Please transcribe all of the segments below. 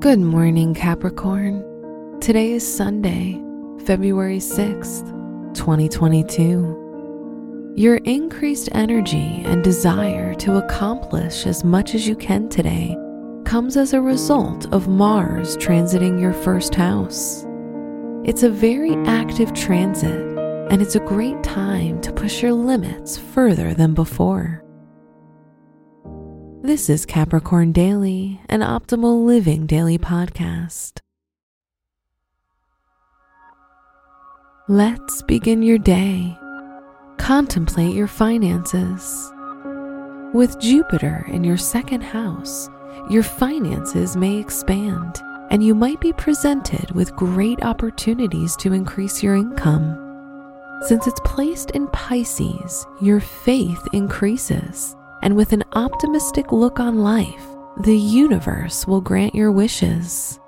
Good morning, Capricorn. Today is Sunday, February 6th, 2022. Your increased energy and desire to accomplish as much as you can today comes as a result of Mars transiting your first house. It's a very active transit, and it's a great time to push your limits further than before. This is Capricorn Daily, an optimal living daily podcast. Let's begin your day. Contemplate your finances. With Jupiter in your second house, your finances may expand and you might be presented with great opportunities to increase your income. Since it's placed in Pisces, your faith increases and with an optimistic look on life, the universe will grant your wishes.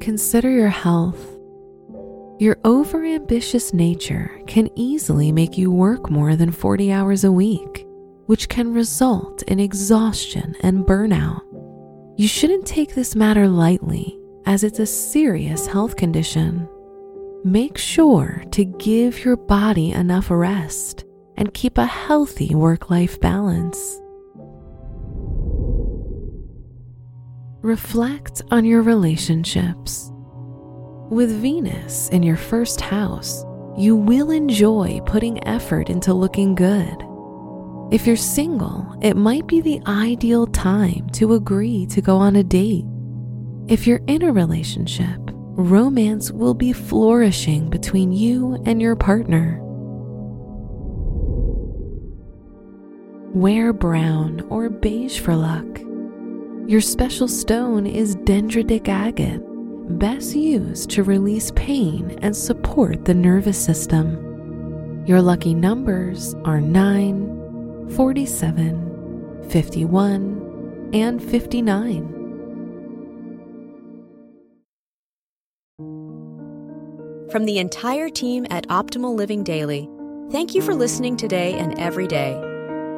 Consider your health. Your overambitious nature can easily make you work more than 40 hours a week, which can result in exhaustion and burnout. You shouldn't take this matter lightly, as it's a serious health condition. Make sure to give your body enough rest and keep a healthy work life balance. Reflect on your relationships. With Venus in your first house, you will enjoy putting effort into looking good. If you're single, it might be the ideal time to agree to go on a date. If you're in a relationship, romance will be flourishing between you and your partner. Wear brown or beige for luck. Your special stone is dendritic agate, best used to release pain and support the nervous system. Your lucky numbers are 9, 47, 51, and 59. From the entire team at Optimal Living Daily, thank you for listening today and every day